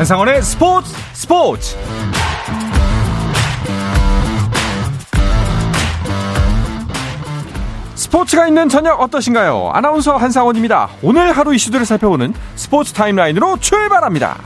한상원의 스포츠 스포츠 스포츠가 있는 저녁 어떠신가요? 아나운서 한상원입니다. 오늘 하루 이슈들을 살펴보는 스포츠 타임라인으로 출발합니다.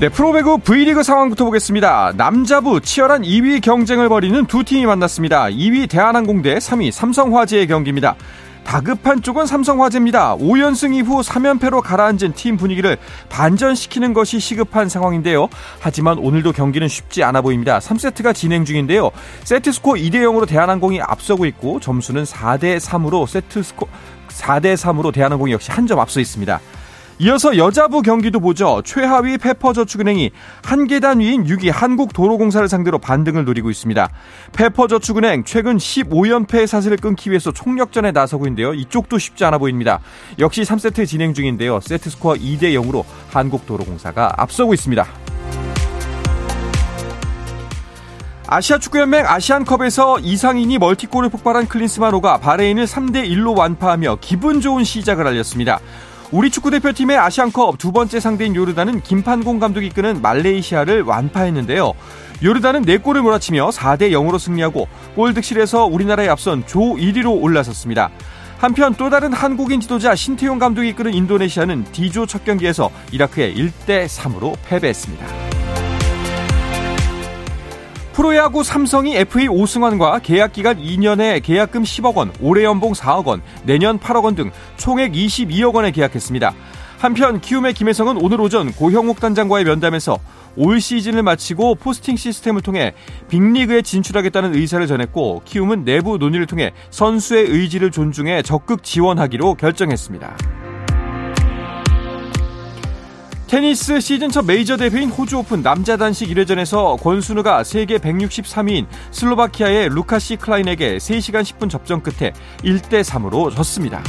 네, 프로배구 V리그 상황부터 보겠습니다. 남자부 치열한 2위 경쟁을 벌이는 두 팀이 만났습니다. 2위 대한항공 대 3위 삼성화재의 경기입니다. 다급한 쪽은 삼성화재입니다. 5연승 이후 3연패로 가라앉은 팀 분위기를 반전시키는 것이 시급한 상황인데요. 하지만 오늘도 경기는 쉽지 않아 보입니다. 3세트가 진행 중인데요. 세트스코어 2대 0으로 대한항공이 앞서고 있고 점수는 4대 3으로 세트스코 4대 3으로 대한항공이 역시 한 점 앞서 있습니다. 이어서 여자부 경기도 보죠. 최하위 페퍼저축은행이 한 계단 위인 6위 한국도로공사를 상대로 반등을 노리고 있습니다. 페퍼저축은행 최근 15연패의 사슬을 끊기 위해서 총력전에 나서고 있는데요. 이쪽도 쉽지 않아 보입니다. 역시 3세트 진행 중인데요. 세트 스코어 2대 0으로 한국도로공사가 앞서고 있습니다. 아시아 축구연맹 아시안컵에서 이강인이 멀티골을 폭발한 클린스만호가 바레인을 3대 1로 완파하며 기분 좋은 시작을 알렸습니다. 우리 축구대표팀의 아시안컵 두 번째 상대인 요르단은 김판곤 감독이 이끄는 말레이시아를 완파했는데요. 요르단은 4골을 몰아치며 4대 0으로 승리하고 골 득실에서 우리나라에 앞선 조 1위로 올라섰습니다. 한편 또 다른 한국인 지도자 신태용 감독이 이끄는 인도네시아는 D조 첫 경기에서 이라크에 1대 3으로 패배했습니다. 프로야구 삼성이 FA 오승환과 계약 기간 2년에 계약금 10억 원, 올해 연봉 4억 원, 내년 8억 원 등 총액 22억 원에 계약했습니다. 한편 키움의 김혜성은 오늘 오전 고형욱 단장과의 면담에서 올 시즌을 마치고 포스팅 시스템을 통해 빅리그에 진출하겠다는 의사를 전했고 키움은 내부 논의를 통해 선수의 의지를 존중해 적극 지원하기로 결정했습니다. 테니스 시즌 첫 메이저 대회인 호주 오픈 남자 단식 1회전에서 권순우가 세계 163위인 슬로바키아의 루카시 클라인에게 3시간 10분 접전 끝에 1대 3으로 졌습니다.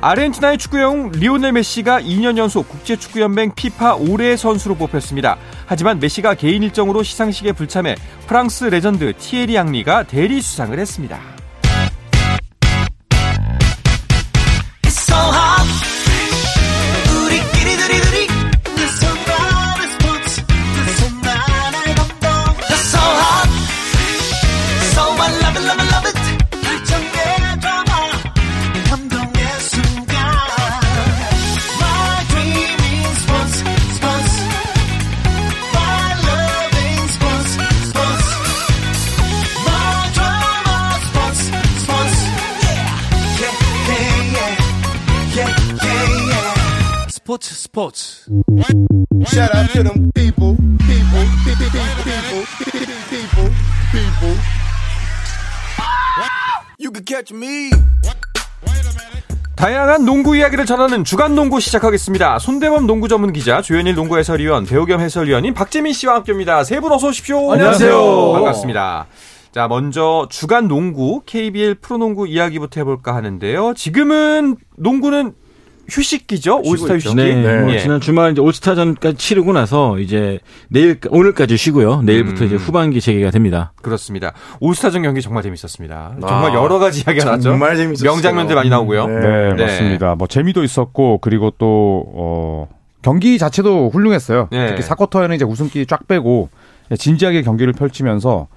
아르헨티나의 축구 영웅 리오넬 메시가 2년 연속 국제축구연맹 피파 올해의 선수로 뽑혔습니다. 하지만 메시가 개인 일정으로 시상식에 불참해 프랑스 레전드 티에리 앙리가 대리 수상을 했습니다. 스포츠 Shout out to them people, people, people, people, people, people. You can catch me. 다양한 농구 이야기를 전하는 주간 농구 시작하겠습니다. 손대범 농구 전문 기자, 조현일 농구 해설위원, 배우 겸 해설위원인 박재민 씨와 함께합니다. 세 분 어서 오십시오. 안녕하세요. 반갑습니다. 자, 먼저 주간 농구 KBL 프로농구 이야기부터 해볼까 하는데요. 지금은 농구는 휴식기죠? 올스타 휴식기. 네, 뭐 예. 지난 주말 이제 올스타전까지 치르고 나서 이제 내일 오늘까지 쉬고요. 내일부터 음. 이제 후반기 재개가 됩니다. 그렇습니다. 올스타전 경기 정말 재밌었습니다. 정말 여러 가지 이야기가 나죠. 정말 재밌었어요. 명장면들 많이 나오고요. 네, 네. 맞습니다. 뭐 재미도 있었고 그리고 또 어, 경기 자체도 훌륭했어요. 네. 특히 4쿼터에는 이제 웃음기 쫙 빼고 진지하게 경기를 펼치면서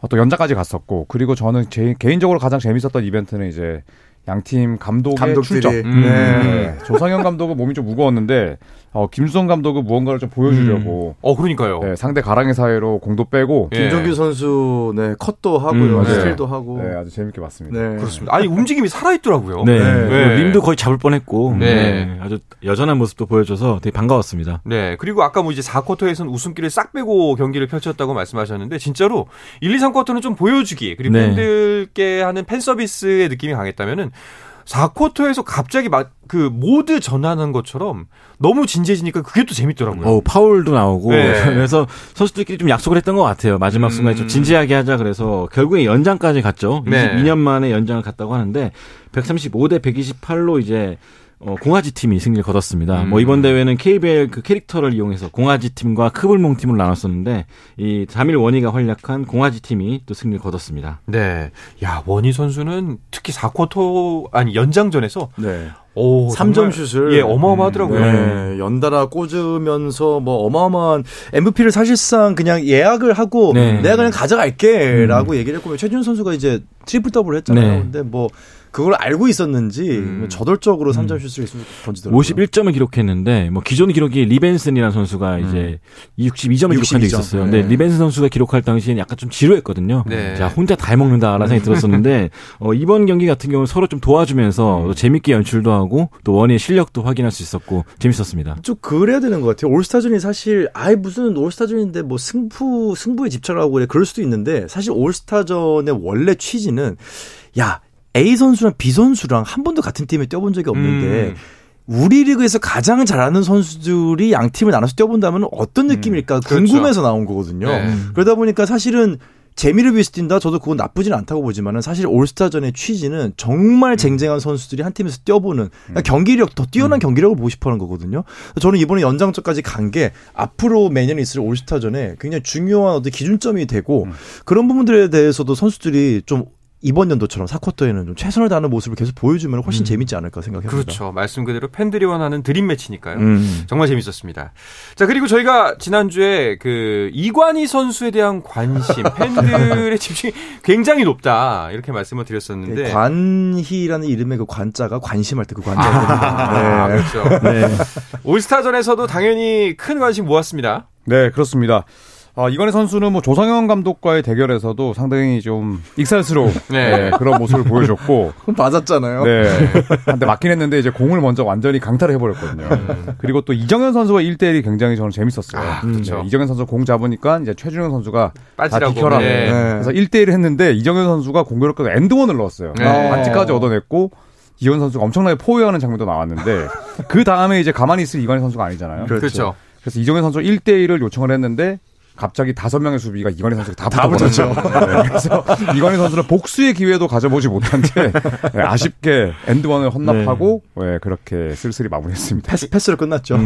어, 또 연장까지 갔었고 그리고 저는 제, 개인적으로 가장 재밌었던 이벤트는 이제 양팀 감독의 감독들이. 출정. 음. 네. 조상현 감독은 몸이 좀 무거웠는데 어, 김수성 감독은 무언가를 좀 보여주려고 어, 그러니까요. 네, 상대 가랑의 사이로 공도 빼고 예. 김종규 선수 네 컷도 하고요, 음. 스틸도 하고. 네, 아주 재밌게 봤습니다. 네. 그렇습니다. 아니, 움직임이 살아있더라고요. 네. 네. 그리고 림도 거의 잡을 뻔 했고 네. 네, 아주 여전한 모습도 보여줘서 되게 반가웠습니다. 네. 그리고 아까 뭐 이제 4쿼터에서는 웃음기를 싹 빼고 경기를 펼쳤다고 말씀하셨는데 진짜로 1, 2, 3쿼터는 좀 보여주기 그리고 네. 팬들께 하는 팬 서비스의 느낌이 강했다면은 4쿼터에서 갑자기 막 그 모드 전환한 것처럼 너무 진지해지니까 그게 또 재밌더라고요. 어, 파울도 나오고 네. 그래서 선수들끼리 좀 약속을 했던 것 같아요. 마지막 순간에 음. 좀 진지하게 하자 그래서 결국에 연장까지 갔죠. 네. 22년 만에 연장을 갔다고 하는데 135대 128로 이제 어, 공화지 팀이 승리를 거뒀습니다. 음. 뭐 이번 대회는 KBL 그 캐릭터를 이용해서 공화지 팀과 크블몽 팀을 나눴었는데 이 자밀 워니가 활약한 공아지 팀이 또 승리를 거뒀습니다. 네. 야, 워니 선수는 특히 4쿼터 아니 연장전에서 네. 오, 3점 정말, 슛을 예, 어마어마하더라고요. 네, 연달아 꽂으면서 뭐 어마어마한 MVP를 사실상 그냥 예약을 하고 네. 내가 그냥 가져갈게라고 얘기를 했고 최준용 선수가 이제 트리플 더블을 했잖아요. 네. 근데 뭐 그걸 알고 있었는지 음. 저돌적으로 3점 슛을 계속 던지더라고요. 51점을 기록했는데 뭐 기존 기록이 리벤슨이라는 선수가 이제 62점을 기록한 적이 62점. 있었어요. 네. 근데 리벤슨 선수가 기록할 당시에는 약간 좀 지루했거든요. 네. 자 혼자 다 해먹는다라는 생각이 들었었는데 어, 이번 경기 같은 경우는 서로 좀 도와주면서 또 재밌게 연출도 하고 또 원희의 실력도 확인할 수 있었고 재밌었습니다. 좀 그래야 되는 것 같아요. 올스타전이 사실 아예 무슨 올스타전인데 뭐 승부 승부에 집착하고 그래 그럴 수도 있는데 사실 올스타전의 원래 취지는 야 A 선수랑 B 선수랑 한 번도 같은 팀에 뛰어본 적이 없는데 음. 우리 리그에서 가장 잘하는 선수들이 양 팀을 나눠서 뛰어본다면 어떤 느낌일까 그렇죠. 궁금해서 나온 거거든요. 네. 그러다 보니까 사실은 재미를 위해서 뛴다. 저도 그건 나쁘진 않다고 보지만은 사실 올스타전의 취지는 정말 쟁쟁한 선수들이 한 팀에서 뛰어보는 그러니까 경기력 더 뛰어난 경기력을 보고 싶어하는 거거든요. 저는 이번에 연장전까지 간 게 앞으로 매년 있을 올스타전에 굉장히 중요한 어떤 기준점이 되고 그런 부분들에 대해서도 선수들이 좀 이번 연도처럼 4쿼터에는 좀 최선을 다하는 모습을 계속 보여주면 훨씬 재밌지 않을까 생각합니다. 그렇죠. 말씀 그대로 팬들이 원하는 드림 매치니까요. 음. 정말 재밌었습니다. 자, 그리고 저희가 지난주에 그 이관희 선수에 대한 관심, 팬들의 집중이 굉장히 높다. 이렇게 말씀을 드렸었는데. 네, 관희라는 이름의 그 관자가 관심할 때그 아, 관자입니다. 네. 그렇죠. 네. 올스타전에서도 당연히 큰 관심 모았습니다. 네, 그렇습니다. 아, 이관희 선수는 뭐 조상현 감독과의 대결에서도 상당히 좀 익살스러운 네. 네, 그런 모습을 보여줬고 그럼 맞았잖아요. 네. 한대 맞긴 했는데 이제 공을 먼저 완전히 강타를 해버렸거든요. 그리고 또 이정현 선수와 1대1이 굉장히 저는 재밌었어요. 아, 그렇죠. 네, 이정현 선수 공 잡으니까 이제 최준용 선수가 빠지라고. 다 비켜라. 네. 그래서 1대1을 했는데 이정현 선수가 공교롭게 and one을 넣었어요. 네. 반칙까지 얻어냈고 이정현 선수가 엄청나게 포효하는 장면도 나왔는데 그 다음에 이제 가만히 있을 이관희 선수가 아니잖아요. 그렇죠. 그래서 이정현 선수 1대1을 요청을 했는데 갑자기 다섯 명의 수비가 이관희 선수가 다, 다 붙었죠. 네, 그래서 이관희 선수는 복수의 기회도 가져보지 못한 채 네, 아쉽게 and one을 헌납하고 네, 그렇게 쓸쓸히 마무리했습니다. 패스, 패스로 끝났죠.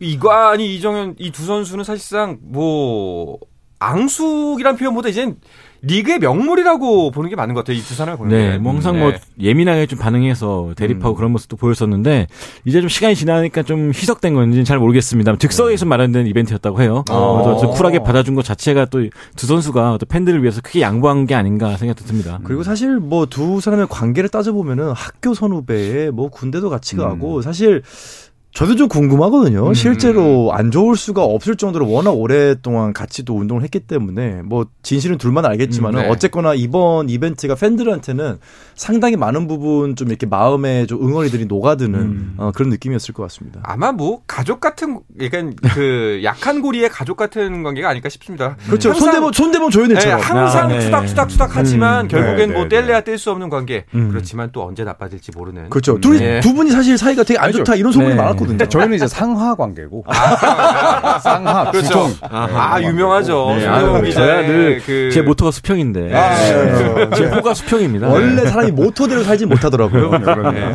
이관희, 이정현 이 두 선수는 사실상 뭐 앙숙이란 표현보다 이젠 리그의 명물이라고 보는 게 맞는 것 같아요. 이 두 사람을 보는 네, 게. 뭐 항상 네. 뭐 예민하게 좀 반응해서 대립하고 그런 모습도 보였었는데 이제 좀 시간이 지나니까 좀 희석된 건지는 잘 모르겠습니다. 즉석에서 마련된 이벤트였다고 해요. 어. 그래서 좀 쿨하게 받아준 것 자체가 또 두 선수가 또 팬들을 위해서 크게 양보한 게 아닌가 생각도 듭니다. 그리고 사실 뭐 두 사람의 관계를 따져보면은 학교 선후배에 뭐 군대도 같이 가고 사실 저도 좀 궁금하거든요. 실제로 안 좋을 수가 없을 정도로 워낙 오랫동안 같이 또 운동을 했기 때문에 뭐 진실은 둘만 알겠지만은 음, 네. 어쨌거나 이번 이벤트가 팬들한테는 상당히 많은 부분 좀 이렇게 마음에 좀 응어리들이 녹아드는 어, 그런 느낌이었을 것 같습니다. 아마 뭐 가족 같은 약간 그 약한 고리의 가족 같은 관계가 아닐까 싶습니다. 그렇죠. 항상- 손대본 손대본 네, 조현일처럼. 항상 아, 네. 투닥투닥 투닥 하지만 음, 결국엔 네, 뭐 네, 뗄래야 뗄 수 없는 관계. 음. 그렇지만 또 언제 나빠질지 모르는. 그렇죠. 둘이 네. 두 분이 사실 사이가 되게 안. 좋다 이런 소문이 네. 많았 거든요. 근데 저희는 이제 상하 관계고 상하 그렇죠. 주종 아, 유명하죠. 네, 아유, 저야 늘그제 모토가 수평인데 아, 제 호가 수평입니다. 원래 사람이 모토대로 살지 못하더라고요. 그러네요.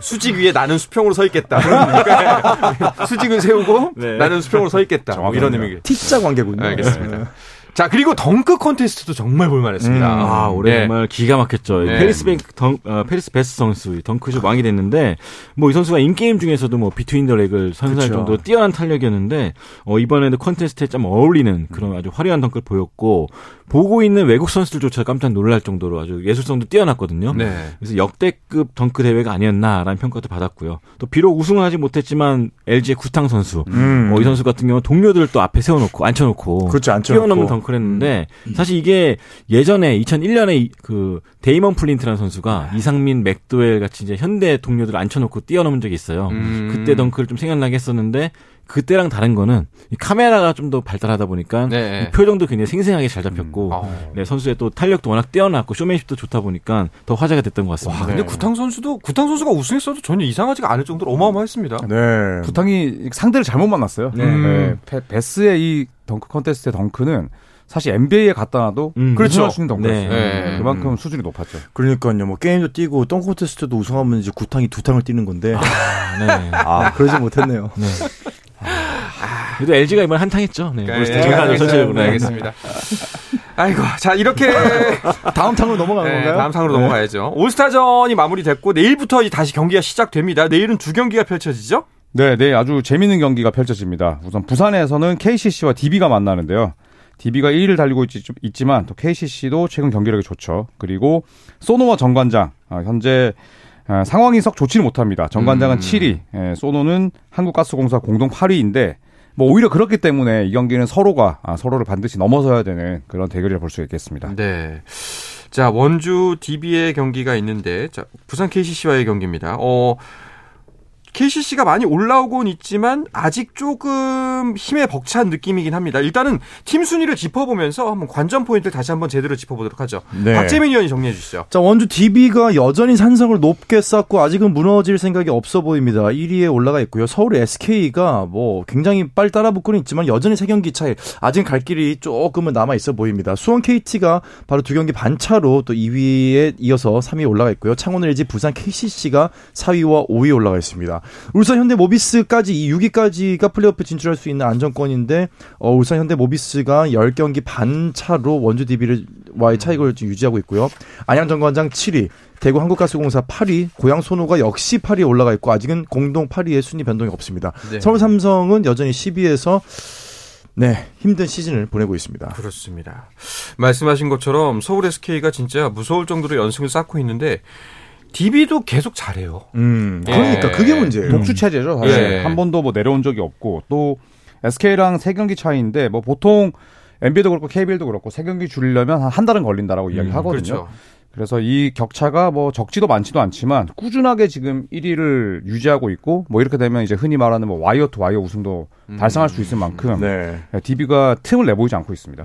수직 위에 나는 수평으로 서 있겠다. 수직은 세우고 네. 나는 수평으로 서 있겠다. 뭐 이런 정확하네요. 의미. T자 관계군요. 알겠습니다. 자 그리고 덩크 콘테스트도 정말 볼만했습니다. 아, 올해 네. 정말 기가 막혔죠. 네. 패리스 뱅 덩, 어, 패리스 배스 선수, 덩크슛 왕이 됐는데, 뭐 이 선수가 in game 중에서도 뭐 between the leg을 선사할. 정도로 뛰어난 탄력이었는데, 어, 이번에도 컨테스트에 좀 어울리는 그런 아주 화려한 덩크를 보였고, 보고 있는 외국 선수들조차 깜짝 놀랄 정도로 아주 예술성도 뛰어났거든요. 네. 그래서 역대급 덩크 대회가 아니었나라는 평가도 받았고요. 또 비록 우승을 하지 못했지만 LG의 구탕 선수, 음. 어, 이 선수 같은 경우 는 동료들을 또 앞에 세워놓고 앉혀놓고 그렇죠, 앉혀놓고. 뛰어넘는 덩크를 했는데 사실 이게 예전에 2001년에 그 데이먼 플린트라는 선수가 이상민, 맥도웰 같이 이제 현대 동료들을 앉혀놓고 뛰어넘은 적이 있어요. 음. 그때 덩크를 좀 생각나게 했었는데 그때랑 다른 거는 이 카메라가 좀 더 발달하다 보니까 네. 이 표정도 굉장히 생생하게 잘 잡혔고 어. 네, 선수의 또 탄력도 워낙 뛰어났고 쇼맨십도 좋다 보니까 더 화제가 됐던 것 같습니다. 와, 근데 구탕 선수도 구탕 선수가 우승했어도 전혀 이상하지가 않을 정도로 어마어마했습니다. 네. 구탕이 상대를 잘못 만났어요. 네. 네, 배- 배스의 이 덩크 컨테스트의 덩크는 사실 NBA에 갖다 놔도 음, 그렇죠. 우승할 수 있는 덩크였어요. 네. 네. 그만큼 수준이 높았죠. 그러니까요. 뭐 게임도 뛰고 똥콘테스트도 우승하면 이제 구탕이 두 탕을 뛰는 건데 아, 네. 아 그러지 못했네요. 네. 그래도 LG가 이번 한탕 했죠. 네. 네, 정말 전체적으로. 네, 알겠습니다. 아이고, 자 이렇게 다음 탕으로 넘어가는 네, 건가요? 다음 상으로 네. 넘어가야죠. 올스타전이 마무리됐고 내일부터 이제 다시 경기가 시작됩니다. 내일은 두 경기가 펼쳐지죠? 네, 네, 아주 재밌는 경기가 펼쳐집니다. 우선 부산에서는 KCC와 DB가 만나는데요. DB가 1위를 달리고 있, 지 만또 KCC도 최근 경기력이 좋죠. 그리고 소노와 정관장 아, 현재 아, 상황이 썩 좋지는 못합니다. 정관장은 음. 7위, 예, 소노는 한국가스공사 공동 8위인데 뭐 오히려 그렇기 때문에 이 경기는 서로가 아, 서로를 반드시 넘어서야 되는 그런 대결이라 볼 수 있겠습니다. 네. 자 원주 DB의 경기가 있는데 자 부산 KCC와의 경기입니다. 어. KCC가 많이 올라오곤 있지만 아직 조금 힘에 벅찬 느낌이긴 합니다. 일단은 팀 순위를 짚어보면서 한번 관전 포인트를 다시 한번 제대로 짚어보도록 하죠. 네. 박재민 의원이 정리해 주시죠. 자, 원주 DB가 여전히 산성을 높게 쌓고 아직은 무너질 생각이 없어 보입니다. 1위에 올라가 있고요. 서울 SK가 뭐 굉장히 빨리 따라붙고는 있지만 여전히 세 경기 차이 아직 갈 길이 조금은 남아 있어 보입니다. 수원 KT가 바로 두 경기 반 차로 또 2위에 이어서 3위에 올라가 있고요. 창원 LG 부산 KCC가 4위와 5위에 올라가 있습니다. 울산 현대 모비스까지 이 6위까지가 플레이오프 진출할 수 있는 안정권인데 어, 울산 현대 모비스가 10경기 반 차로 원주 DB와의 차익을 유지하고 있고요. 안양 정관장 7위, 대구 한국가스공사 8위, 고양 소노가 역시 8위에 올라가 있고 아직은 공동 8위의 순위 변동이 없습니다. 네. 서울 삼성은 여전히 10위에서 네, 힘든 시즌을 보내고 있습니다. 그렇습니다. 말씀하신 것처럼 서울 SK가 진짜 무서울 정도로 연승을 쌓고 있는데 DB도 계속 잘해요. 음, 그러니까 예. 그게 문제예요. 독주 체제죠. 사실 예. 한 번도 뭐 내려온 적이 없고 또 SK랑 세 경기 차이인데 뭐 보통 NBA도 그렇고 KBL도 그렇고 세 경기 줄이려면 한 한 달은 걸린다라고 이야기하거든요. 그렇죠. 그래서 이 격차가 뭐 적지도 많지도 않지만 꾸준하게 지금 1위를 유지하고 있고 뭐 이렇게 되면 이제 흔히 말하는 뭐 와이어 투 와이어 우승도 달성할 수 있을 만큼 네. DB가 틈을 내보이지 않고 있습니다.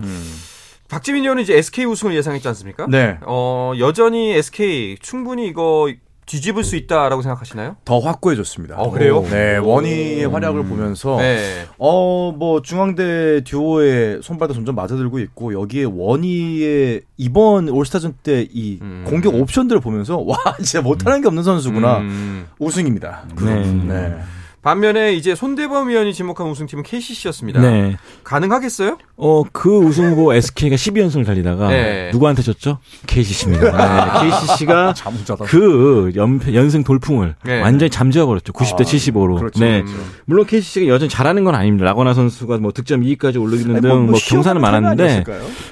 박지민 위원은 이제 SK 우승을 예상했지 않습니까? 네. 어, 여전히 SK 충분히 이거 뒤집을 수 있다라고 생각하시나요? 더 확고해졌습니다. 어, 그래요? 네, 워니의 활약을 보면서 네. 어, 뭐, 중앙대 듀오의 손발도 점점 맞아들고 있고, 여기에 워니의 이번 올스타전 때이 음. 공격 옵션들을 보면서, 와, 진짜 못하는 게 없는 선수구나. 음. 우승입니다. 네. 네. 반면에 이제 손대범 위원이 지목한 우승팀은 KCC였습니다. 네. 가능하겠어요? 어, 그 우승 후보 SK가 12연승을 달리다가 네. 누구한테 졌죠? KCC입니다. 네, KCC가. 그 연, 연승 돌풍을 네. 완전히 잠재워 버렸죠. 90대 75로. 그렇죠. 네. 음. 물론 KCC가 여전히 잘하는 건 아닙니다. 라거나 선수가 뭐 득점 2위까지 올리는 아니, 등 뭐, 시험 경사는 많았는데?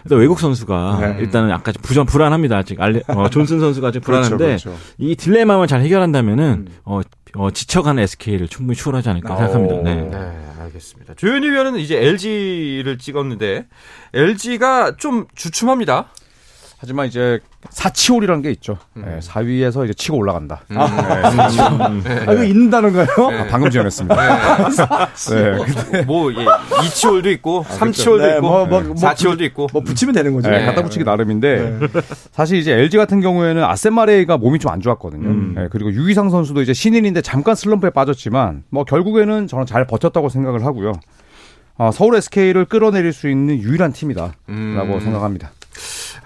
일단 외국 선수가 네. 일단은 아까 부전 불안합니다. 아직 알레, 어, 존슨 선수가 아직 불안한데 그렇죠, 그렇죠. 이 딜레마만 잘 해결한다면은 어, 어, 지쳐가는 SK를 충분히 추월하지 않을까 생각합니다. 네. 네, 알겠습니다. 조현희 위원은 이제 LG를 찍었는데 LG가 좀 주춤합니다. 하지만 이제 사치올이라는 게 있죠. 음. 네, 4위에서 이제 치고 올라간다. 음. 아, 이거 있는다는가요? 네. 아, 방금 지어냈습니다. 네. 뭐 예, 2치홀도 있고 3치홀도 네, 있고 뭐, 뭐, 뭐, 4치홀도 있고 뭐, 붙이면 되는 거죠. 네, 네. 갖다 붙이기 나름인데 사실 이제 LG 같은 경우에는 아센마레이가 몸이 좀 안 좋았거든요. 음. 네, 그리고 유희상 선수도 이제 신인인데 잠깐 슬럼프에 빠졌지만 뭐 결국에는 저는 잘 버텼다고 생각을 하고요. 아, 서울 SK를 끌어내릴 수 있는 유일한 팀이다라고 음. 생각합니다.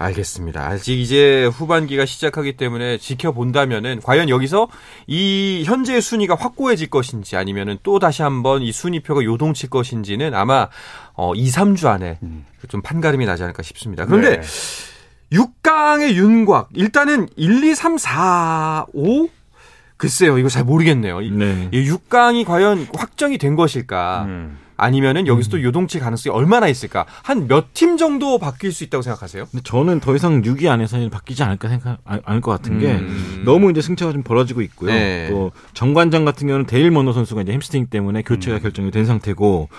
알겠습니다. 아직 이제 후반기가 시작하기 때문에 지켜본다면은 과연 여기서 이 현재 순위가 확고해질 것인지 아니면은 또 다시 한번 이 순위표가 요동칠 것인지는 아마 어 2, 3주 안에 좀 판가름이 나지 않을까 싶습니다. 그런데 네. 6강의 윤곽 일단은 1, 2, 3, 4, 5 글쎄요. 이거 잘 모르겠네요. 이- 네. 이 6강이 과연 확정이 된 것일까? 음. 아니면은 여기서도 요동칠 가능성이 얼마나 있을까? 한 몇 팀 정도 바뀔 수 있다고 생각하세요? 근데 저는 더 이상 6위 안에서는 바뀌지 않을까 생각 아- 않을 것 같은 게 음. 너무 이제 승차가 좀 벌어지고 있고요. 네. 또 정관장 같은 경우는 대릴 먼로 선수가 이제 햄스트링 때문에 교체가 결정이 된 상태고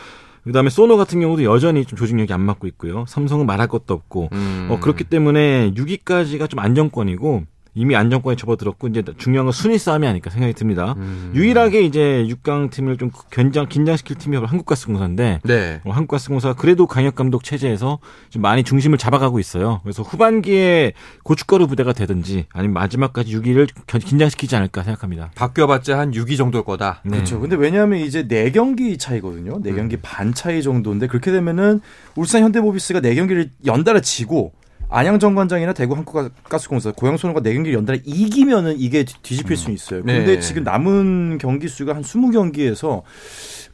그다음에 소노 같은 경우도 여전히 좀 조직력이 안 맞고 있고요. 삼성은 말할 것도 없고 음. 어, 그렇기 때문에 6위까지가 좀 안정권이고 이미 안정권에 접어들었고 이제 중요한 건 순위 싸움이 아닐까 생각이 듭니다. 음. 유일하게 이제 6강 팀을 좀 견장 긴장시킬 팀이 바로 한국가스공사인데 네. 어, 한국가스공사가 그래도 강력 감독 체제에서 좀 많이 중심을 잡아가고 있어요. 그래서 후반기에 고춧가루 부대가 되든지 아니면 마지막까지 6위를 긴장시키지 않을까 생각합니다. 바뀌어봤자 한 6위 정도일 거다. 네. 그렇죠. 근데 왜냐하면 이제 네 경기 차이거든요. 네 경기 반 차이 정도인데 그렇게 되면은 울산 현대모비스가 네 경기를 연달아 지고 안양정관장이나 대구 한국가스공사 고양소년과 네 경기를 연달아 이기면은 이게 뒤- 뒤집힐 수 있어요. 근데 네. 지금 남은 경기 수가 한 20경기에서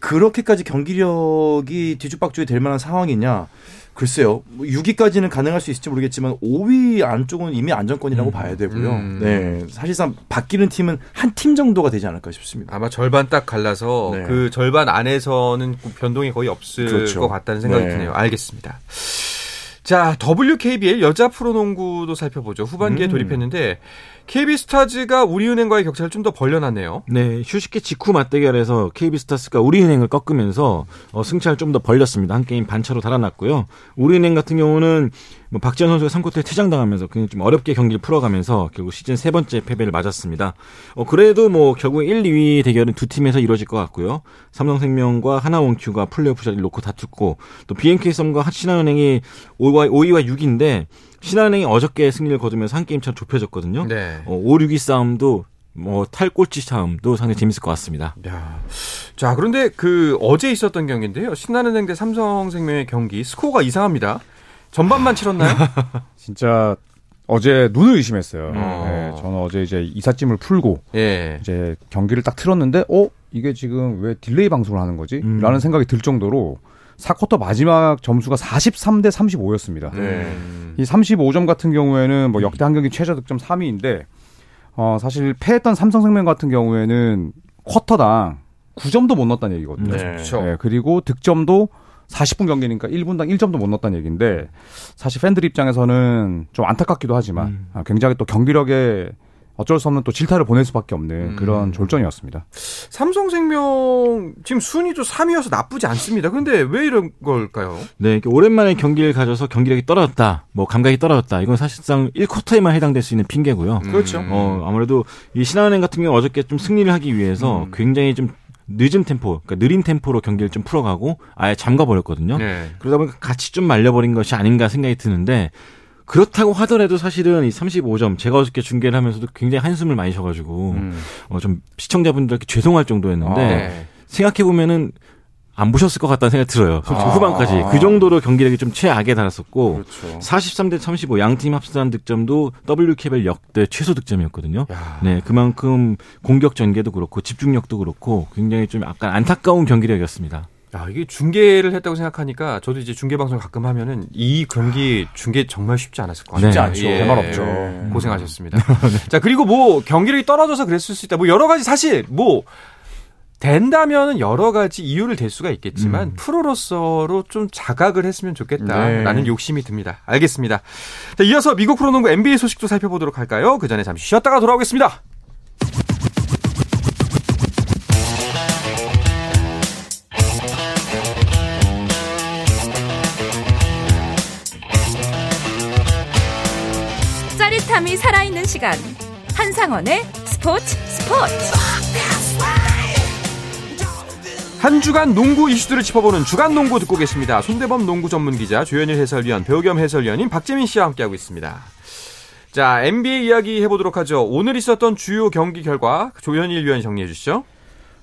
그렇게까지 경기력이 뒤죽박죽이 될 만한 상황이냐? 글쎄요. 뭐 6위까지는 가능할 수 있을지 모르겠지만 5위 안쪽은 이미 안정권이라고 봐야 되고요. 음. 네. 사실상 바뀌는 팀은 한 팀 정도가 되지 않을까 싶습니다. 아마 절반 딱 갈라서 네. 그 절반 안에서는 변동이 거의 없을 그렇죠. 것 같다는 생각이 네. 드네요. 알겠습니다. 자, WKBL 여자 프로농구도 살펴보죠. 후반기에 음. 돌입했는데 KB스타즈가 우리은행과의 격차를 좀 더 벌려놨네요. 네, 휴식기 직후 맞대결에서 KB스타스가 우리은행을 꺾으면서 어, 승차를 좀 더 벌렸습니다. 한 게임 반차로 달아났고요. 우리은행 같은 경우는 뭐 박지현 선수가 3쿼터에 퇴장당하면서 그냥 좀 어렵게 경기를 풀어가면서 결국 시즌 세 번째 패배를 맞았습니다. 어, 그래도 뭐 결국 1, 2위 대결은 두 팀에서 이루어질 것 같고요. 삼성생명과 하나원큐가 플레이오프 자리를 놓고 다투고 또 BNK썸과 신한은행이 5위와, 5위와 6위인데 신한은행이 어저께 승리를 거두면서 한 게임 차 좁혀졌거든요. 네. 어, 5, 6위 싸움도 뭐 탈꼴찌 싸움도 상당히 재밌을 것 같습니다. 야. 자, 그런데 그 어제 있었던 경기인데요. 신한은행 대 삼성생명의 경기 스코어가 이상합니다. 전반만 치렀나요? 진짜 어제 눈을 의심했어요. 어. 네, 저는 어제 이제 이삿짐을 풀고 예. 이제 경기를 딱 틀었는데 어 이게 지금 왜 delay 방송을 하는 거지? 음. 라는 생각이 들 정도로 4쿼터 마지막 점수가 43대 35였습니다. 네. 이 35점 같은 경우에는 뭐 역대 한 경기 최저 득점 3위인데 어 사실 패했던 삼성생명 같은 경우에는 쿼터당 9점도 못 넣었다는 얘기거든요. 네. 그렇죠. 네, 그리고 득점도 40분 경기니까 1분당 1점도 못 넣었다는 얘기인데 사실 팬들 입장에서는 좀 안타깝기도 하지만 음. 아, 굉장히 또 경기력에 어쩔 수 없는 또 질타를 보낼 수밖에 없는 음. 그런 졸전이었습니다. 삼성생명 지금 순위도 3위여서 나쁘지 않습니다. 근데 왜 이런 걸까요? 네, 이렇게 오랜만에 경기를 가져서 경기력이 떨어졌다, 뭐 감각이 떨어졌다. 이건 사실상 1쿼터에만 해당될 수 있는 핑계고요. 그렇죠. 음. 어, 아무래도 이 신한은행 같은 경우 어저께 좀 승리를 하기 위해서 음. 굉장히 좀 늦은 템포, 그러니까 느린 템포로 경기를 좀 풀어가고 아예 잠가버렸거든요. 네. 그러다 보니까 같이 좀 말려버린 것이 아닌가 생각이 드는데 그렇다고 하더라도 사실은 이 35점 제가 어저께 중계를 하면서도 굉장히 한숨을 많이 쉬어가지고 음. 어, 좀 시청자분들께 죄송할 정도였는데 네. 생각해 보면은 안 보셨을 것 같다는 생각이 들어요. 솔직히 아. 후반까지 그 정도로 경기력이 좀 최악에 달았었고 그렇죠. 43대 35 양팀 합산한 득점도 WKBL 역대 최소 득점이었거든요. 야. 네, 그만큼 공격 전개도 그렇고 집중력도 그렇고 굉장히 좀 약간 안타까운 경기력이었습니다. 야, 이게 중계를 했다고 생각하니까 저도 이제 중계 방송 가끔 하면은 이 경기 중계 정말 쉽지 않았을 것 같아요. 쉽지 않죠. 할말 없죠. 네. 고생하셨습니다. 자, 그리고 뭐 경기력이 떨어져서 그랬을 수 있다. 뭐 여러 가지 사실 뭐 된다면은 여러 가지 이유를 댈 수가 있겠지만 음. 프로로서로 좀 자각을 했으면 좋겠다라는 네. 욕심이 듭니다. 알겠습니다. 자, 이어서 미국 프로농구 NBA 소식도 살펴보도록 할까요? 그 전에 잠시 쉬었다가 돌아오겠습니다. 짜릿함이 살아있는 시간 한상원의 스포츠 스포츠 한 주간 농구 이슈들을 짚어보는 주간 농구 듣고 계십니다. 손대범 농구 전문 기자, 조현일 해설위원, 배우 겸 해설위원인 박재민 씨와 함께하고 있습니다. 자, NBA 이야기 해보도록 하죠. 오늘 있었던 주요 경기 결과 조현일 위원 정리해 주시죠.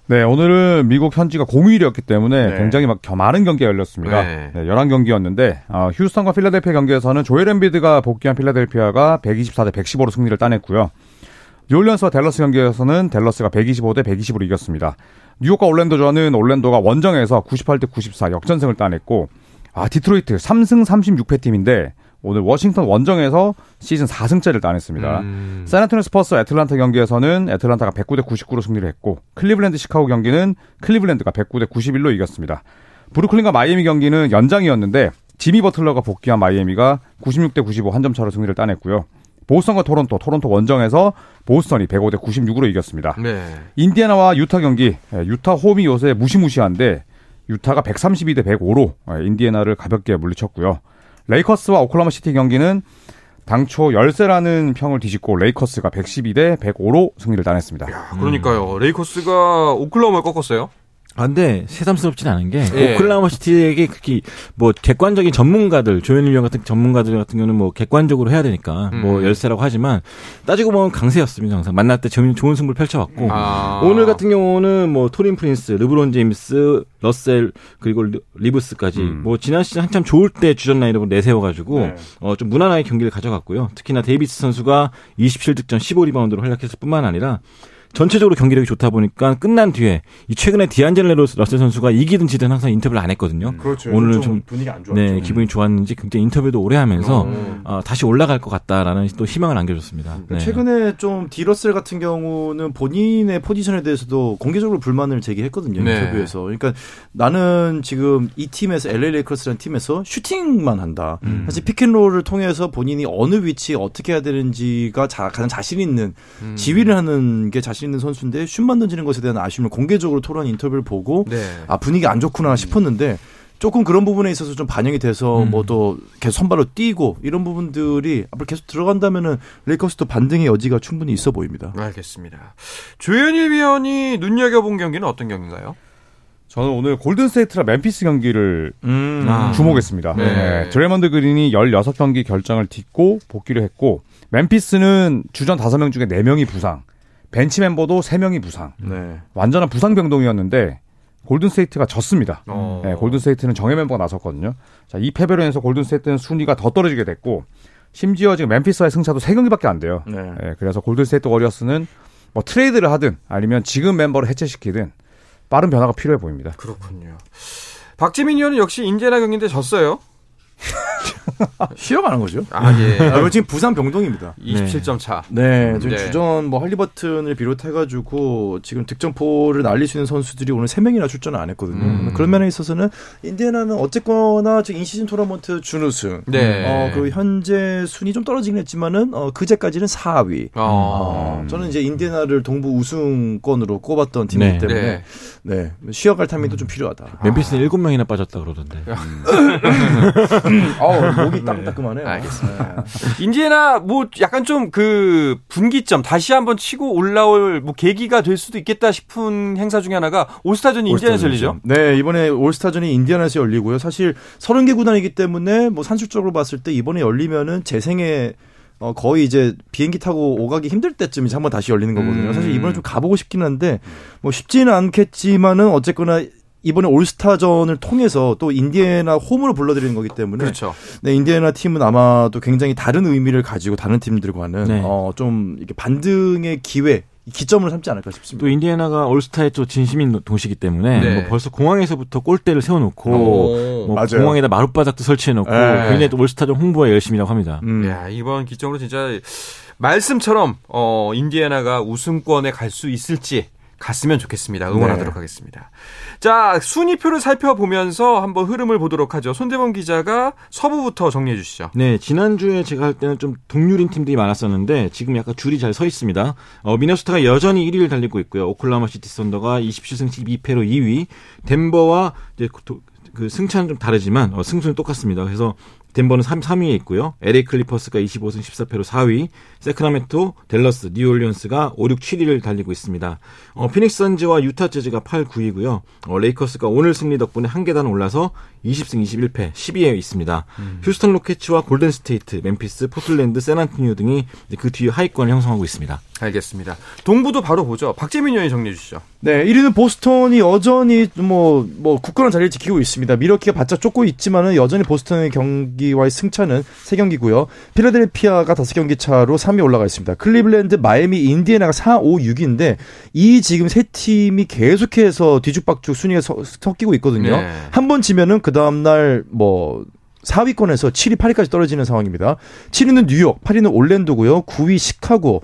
네, 오늘은 미국 현지가 공휴일이었기 때문에 네. 굉장히 막 많은 경기가 열렸습니다. 네. 네. 11경기였는데 어, 휴스턴과 필라델피아 경기에서는 조엘 엠비드가 복귀한 필라델피아가 124대 115로 승리를 따냈고요. 뉴올리언스와 댈러스 경기에서는 댈러스가 125대 120으로 이겼습니다. 뉴욕과 올랜도전은 올랜도가 원정에서 98대 94 역전승을 따냈고 아, 디트로이트 3승 36패 팀인데 오늘 워싱턴 원정에서 시즌 4승째를 따냈습니다. 음. 샌안토니오 스퍼스 애틀란타 경기에서는 애틀란타가 109대 99로 승리를 했고 클리블랜드 시카고 경기는 클리블랜드가 109대 91로 이겼습니다. 브루클린과 마이애미 경기는 연장이었는데 지미 버틀러가 복귀한 마이애미가 96대 95 한 점 차로 승리를 따냈고요. 보스턴과 토론토, 토론토 원정에서 보스턴이 105대 96으로 이겼습니다. 네. 인디애나와 유타 경기, 예, 유타 홈이 요새 무시무시한데 유타가 132대 105로 예, 인디애나를 가볍게 물리쳤고요. 레이커스와 오클라호마 시티 경기는 당초 열세라는 평을 뒤집고 레이커스가 112대 105로 승리를 따냈습니다. 야, 그러니까요. 레이커스가 오클라호마를 꺾었어요. 아, 근데 새삼스럽진 않은 게 예. 오클라호마 시티에게 그렇게 뭐 객관적인 전문가들 조현일 위원 같은 전문가들 같은 경우는 뭐 객관적으로 해야 되니까 뭐 음. 열세라고 하지만 따지고 보면 강세였습니다 항상 만날 때 좋은 좋은 승부를 펼쳐왔고 아. 오늘 같은 경우는 뭐 토린 프린스, 르브론 제임스, 러셀 그리고 리- 리브스까지 음. 뭐 지난 시즌 한참 좋을 때 주전 라인업을 내세워가지고 네. 어좀 무난하게 경기를 가져갔고요. 특히나 데이비스 선수가 27득점 15리바운드로 활약했을 뿐만 아니라 전체적으로 경기력이 좋다 보니까 끝난 뒤에 이 최근에 디안젤로 러셀 선수가 이기든 지든 항상 인터뷰를 안 했거든요. 그렇죠. 오늘은 좀 분위기 안 네, 기분이 좋았는지 굉장히 인터뷰도 오래 하면서 음. 어, 다시 올라갈 것 같다라는 또 희망을 안겨줬습니다. 네. 그러니까 최근에 좀 디러셀 같은 경우는 본인의 포지션에 대해서도 공개적으로 불만을 제기했거든요 네. 인터뷰에서. 그러니까 나는 지금 이 팀에서 LA 레이커스라는 팀에서 슈팅만 한다. 음. 사실 pick and roll을 통해서 본인이 어느 위치에 어떻게 해야 되는지가 자, 가장 자신 있는 음. 지휘를 하는 게 자신 있는 선수인데 슛만 던지는 것에 대한 아쉬움을 공개적으로 토론 인터뷰를 보고 네. 아 분위기 안 좋구나 싶었는데 조금 그런 부분에 있어서 좀 반영이 돼서 음. 뭐또 계속 선발로 뛰고 이런 부분들이 앞으로 계속 들어간다면은 레이커스도 반등의 여지가 충분히 있어 보입니다. 알겠습니다. 조현일 위원이 눈여겨본 경기는 어떤 경기인가요? 저는 오늘 골든스테이트랑 멤피스 경기를 음. 아. 주목했습니다. 네. 네. 드레먼드 그린이 16경기 결정을 딛고 복귀를 했고 멤피스는 주전 5명 중에 4명이 부상, 벤치 멤버도 3명이 부상. 네. 완전한 부상 병동이었는데 골든스테이트가 졌습니다. 어. 네, 골든스테이트는 정예 멤버가 나섰거든요. 자, 이 패배로 인해서 골든스테이트는 순위가 더 떨어지게 됐고 심지어 지금 멤피스와의 승차도 3경기밖에 안 돼요. 네. 네, 그래서 골든스테이트 워리어스는 뭐 트레이드를 하든 아니면 지금 멤버를 해체시키든 빠른 변화가 필요해 보입니다. 그렇군요. 박지민 위원은 역시 인제나 경기인데 졌어요. 쉬어가는 거죠. 아, 예. 아, 지금 부산 병동입니다. 27점 차. 네, 지금 네. 주전 뭐 할리버튼을 비롯해가지고 지금 득점포를 날릴 수 있는 선수들이 오늘 3명이나 출전을 안 했거든요. 음. 그런 면에 있어서는 인디애나는 어쨌거나 지금 인시즌 토너먼트 준우승. 네. 어, 그리고 현재 순위 좀 떨어지긴 했지만은 어, 그제까지는 4위. 어. 어, 저는 이제 인디애나를 동부 우승권으로 꼽았던 팀이기 네. 때문에 네. 네. 쉬어갈 타이밍도 좀 필요하다. 멤피스는 7명이나 빠졌다 그러던데. 아, 목이 따끔따끔하네요. 알겠습니다. 인디애나 뭐 약간 좀 그 분기점 다시 한번 치고 올라올 뭐 계기가 될 수도 있겠다 싶은 행사 중에 하나가 올스타전이 인디애나에서 열리죠. 네, 이번에 올스타전이 인디애나에서 열리고요. 사실 30개 구단이기 때문에 뭐 산술적으로 봤을 때 이번에 열리면은 제 생에 어, 거의 이제 비행기 타고 오가기 힘들 때쯤 이제 한번 다시 열리는 거거든요. 음. 사실 이번에 좀 가보고 싶긴 한데 뭐 쉽지는 않겠지만은 어쨌거나 이번에 올스타전을 통해서 또 인디애나 홈으로 불러들이는 거기 때문에 그렇죠. 네, 인디애나 팀은 아마도 굉장히 다른 의미를 가지고 다른 팀들과는 네. 어, 좀 이렇게 반등의 기회, 기점을 삼지 않을까 싶습니다. 또 인디애나가 올스타의 또 진심인 도시이기 때문에 네. 뭐 벌써 공항에서부터 골대를 세워놓고 오. 뭐 맞아요. 공항에다 마룻바닥도 설치해놓고 네. 굉장히 또 올스타전 홍보에 열심이라고 합니다. 음. 야, 이번 기점으로 진짜 말씀처럼 어 인디애나가 우승권에 갈 수 있을지 갔으면 좋겠습니다. 응원하도록 네. 하겠습니다. 자, 순위표를 살펴보면서 한번 흐름을 보도록 하죠. 손대범 기자가 서부부터 정리해 주시죠. 네, 지난주에 제가 할 때는 좀 동률인 팀들이 많았었는데 지금 약간 줄이 잘 서 있습니다. 어, 미네소타가 여전히 1위를 달리고 있고요. 오클라호마 시티 썬더가 27승 12패로 2위. 덴버와 이제 도- 그 승차는 좀 다르지만 어, 승수는 똑같습니다. 그래서 덴버는 3, 3위에 있고요. LA 클리퍼스가 25승 14패로 4위, 세크라멘토, 댈러스, 뉴올리언스가 5, 6, 7위를 달리고 있습니다. 어, 피닉스 선즈와 유타 재즈가 8, 9위고요. 어, 레이커스가 오늘 승리 덕분에 한 계단 올라서 20승 21패 10위에 있습니다. 휴스턴 로켓츠와 골든 스테이트, 멤피스, 포틀랜드, 샌안토니오 등이 그 뒤에 하위권을 형성하고 있습니다. 알겠습니다. 동부도 바로 보죠. 박재민 위원이 정리해 주시죠. 네, 1위는 보스턴이 여전히 뭐, 뭐, 굳건한 자리를 지키고 있습니다. 밀워키가 바짝 쫓고 있지만은 여전히 보스턴의 경기와의 승차는 3경기고요. 필라델피아가 5경기 차로 3위 올라가 있습니다. 클리블랜드, 마이애미, 인디애나가 4, 5, 6인데 이 지금 세 팀이 계속해서 뒤죽박죽 순위가 서, 섞이고 있거든요. 네. 한번 지면은 그 다음 날 뭐, 4위권에서 7위, 8위까지 떨어지는 상황입니다. 7위는 뉴욕, 8위는 올랜도고요. 9위 시카고,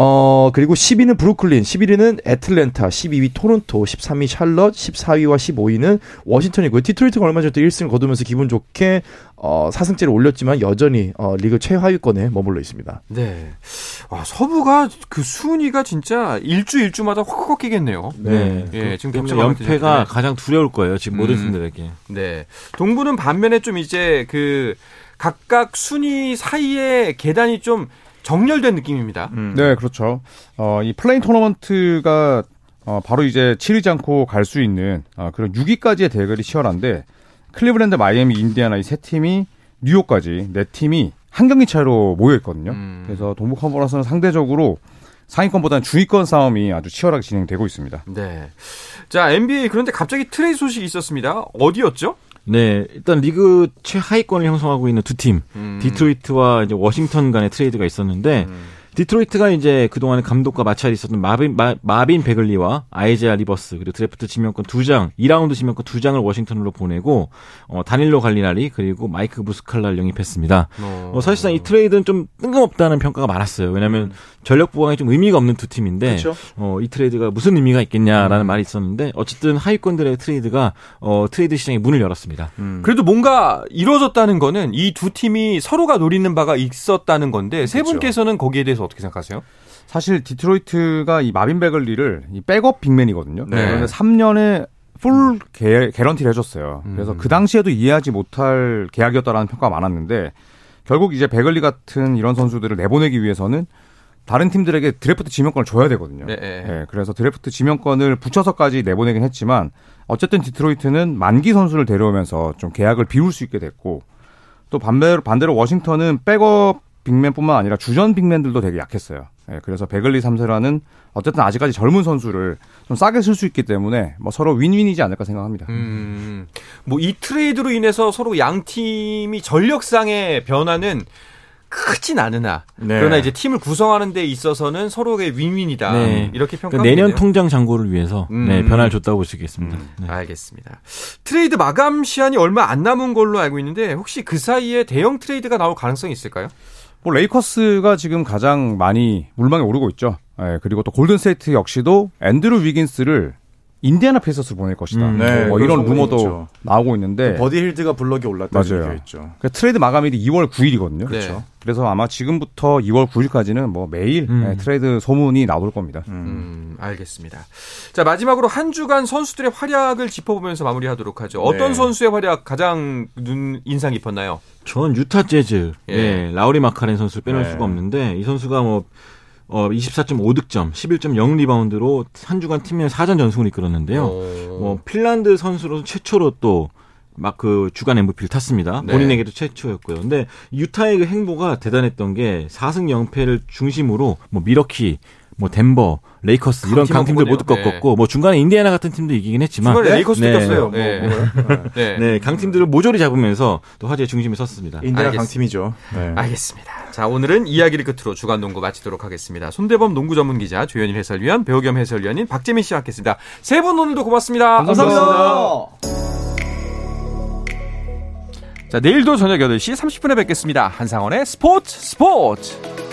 어, 그리고 10위는 브루클린, 11위는 애틀랜타, 12위 토론토, 13위 샬럿, 14위와 15위는 워싱턴이고요. 디트로이트가 얼마 전에 또 1승을 거두면서 기분 좋게 어, 4승째를 올렸지만 여전히 어, 리그 최하위권에 머물러 있습니다. 네. 와, 서부가 그 순위가 진짜 일주 일주마다 확 꺾이겠네요. 네. 예, 지금 격차가 연패가 많이 가장 두려울 거예요. 지금 모든 음. 팀들에게. 네. 동부는 반면에 좀 이제 그 각각 순위 사이에 계단이 좀 정렬된 느낌입니다. 네, 그렇죠. 어, 이 play-in 토너먼트가 어, 바로 이제 치르지 않고 갈 수 있는 어, 그런 6위까지의 대결이 치열한데 클리브랜드, 마이애미, 인디아나 이 세 팀이 뉴욕까지 네 팀이 한 경기 차이로 모여 있거든요. 음. 그래서 동부 컨퍼런스는 상대적으로 상위권보다는 중위권 싸움이 아주 치열하게 진행되고 있습니다. 네. 자, NBA 그런데 갑자기 트레이드 소식이 있었습니다. 어디였죠? 네, 일단 리그 최하위권을 형성하고 있는 두 팀, 음. 디트로이트와 이제 워싱턴 간의 트레이드가 있었는데 디트로이트가 이제 그동안에 감독과 마찰이 있었던 마빈 마, 빈 베글리와 아이제아 리버스 그리고 드래프트 지명권 두 장, 2라운드 지명권 두 장을 워싱턴으로 보내고 어, 다닐로 갈리나리 그리고 마이크 무스칼라를 영입했습니다. 어. 어, 사실상 이 트레이드는 좀 뜬금없다는 평가가 많았어요. 왜냐하면 전력 보강이 좀 의미가 없는 두 팀인데 그쵸. 어, 이 트레이드가 무슨 의미가 있겠냐라는 말이 있었는데 어쨌든 하위권들의 트레이드가 어, 트레이드 시장에 문을 열었습니다. 그래도 뭔가 이루어졌다는 거는 이 두 팀이 서로가 노리는 바가 있었다는 건데 세 분께서는 거기에 대해서 어떻게 생각하세요? 사실 디트로이트가 이 마빈 베글리를 이 백업 big man이거든요. 네. 그런데 3년에 풀 개, 개런티를 해줬어요. 음. 그래서 그 당시에도 이해하지 못할 계약이었다라는 평가가 많았는데 결국 이제 베글리 같은 이런 선수들을 내보내기 위해서는 다른 팀들에게 드래프트 지명권을 줘야 되거든요. 네. 예, 그래서 드래프트 지명권을 붙여서까지 내보내긴 했지만 어쨌든 디트로이트는 만기 선수를 데려오면서 좀 계약을 비울 수 있게 됐고 또 반대로 반대로 워싱턴은 백업 big man뿐만 아니라 주전 big man들도 되게 약했어요. 예, 그래서 베글리 3세라는 어쨌든 아직까지 젊은 선수를 좀 싸게 쓸 수 있기 때문에 뭐 서로 윈윈이지 않을까 생각합니다. 음, 뭐 이 트레이드로 인해서 서로 양 팀이 전력상의 변화는 크진 않으나 네. 그러나 이제 팀을 구성하는 데 있어서는 서로의 윈윈이다 네. 이렇게 그러니까 평가하면 내년. 통장 잔고를 위해서 음. 네, 변화를 줬다고 볼 수 있겠습니다. 네. 알겠습니다. 트레이드 마감 시한이 얼마 안 남은 걸로 알고 있는데 혹시 그 사이에 대형 트레이드가 나올 가능성이 있을까요? 뭐 레이커스가 지금 가장 많이 물망에 오르고 있죠. 예, 그리고 또 골든스테이트 역시도 앤드루 위긴스를 인디애나 페이서스로 보낼 것이다. 음, 네, 뭐 이런 루머도 있죠. 나오고 있는데 버디 힐드가 블럭에 올랐다는 맞아요. 얘기가 있죠. 그 트레이드 마감일이 2월 9일이거든요. 그렇죠. 그래서 아마 지금부터 2월 9일까지는 뭐 매일 음. 예, 트레이드 소문이 나올 겁니다. 음, 알겠습니다. 자, 마지막으로 한 주간 선수들의 활약을 짚어보면서 마무리하도록 하죠. 어떤 네. 선수의 활약 가장 눈 인상 깊었나요? 저는 유타 재즈, 예. 예, 라우리 마카넨 선수를 빼놓을 네. 수가 없는데 이 선수가 뭐 어, 24.5득점, 11.0 리바운드로 한 주간 팀의 4전 전승을 이끌었는데요. 어, 뭐 핀란드 선수로 최초로 또 막 그 주간 MVP를 탔습니다. 네. 본인에게도 최초였고요. 근데 유타의 그 행보가 대단했던 게 4승 0패를 중심으로 뭐 밀워키, 뭐 덴버, 레이커스 이런 강팀 강팀들 모두. 꺾었고 뭐 중간에 인디애나 같은 팀도 이기긴 했지만 중간에 레이커스 네. 뺏겼어요. 뭐, 네. 뭐요? 네. 네, 강팀들을 모조리 잡으면서 또 화제의 중심에 섰습니다. 인디아 알겠습니다. 강팀이죠. 네. 알겠습니다. 자, 오늘은 이야기를 끝으로 주간 농구 마치도록 하겠습니다. 손대범 농구 전문 기자, 조현일 해설위원, 배우 겸 해설위원인 박재민 씨와 함께했습니다. 세 분 오늘도 고맙습니다. 자, 내일도 저녁 8시 30분에 뵙겠습니다. 한상원의 스포츠 스포츠!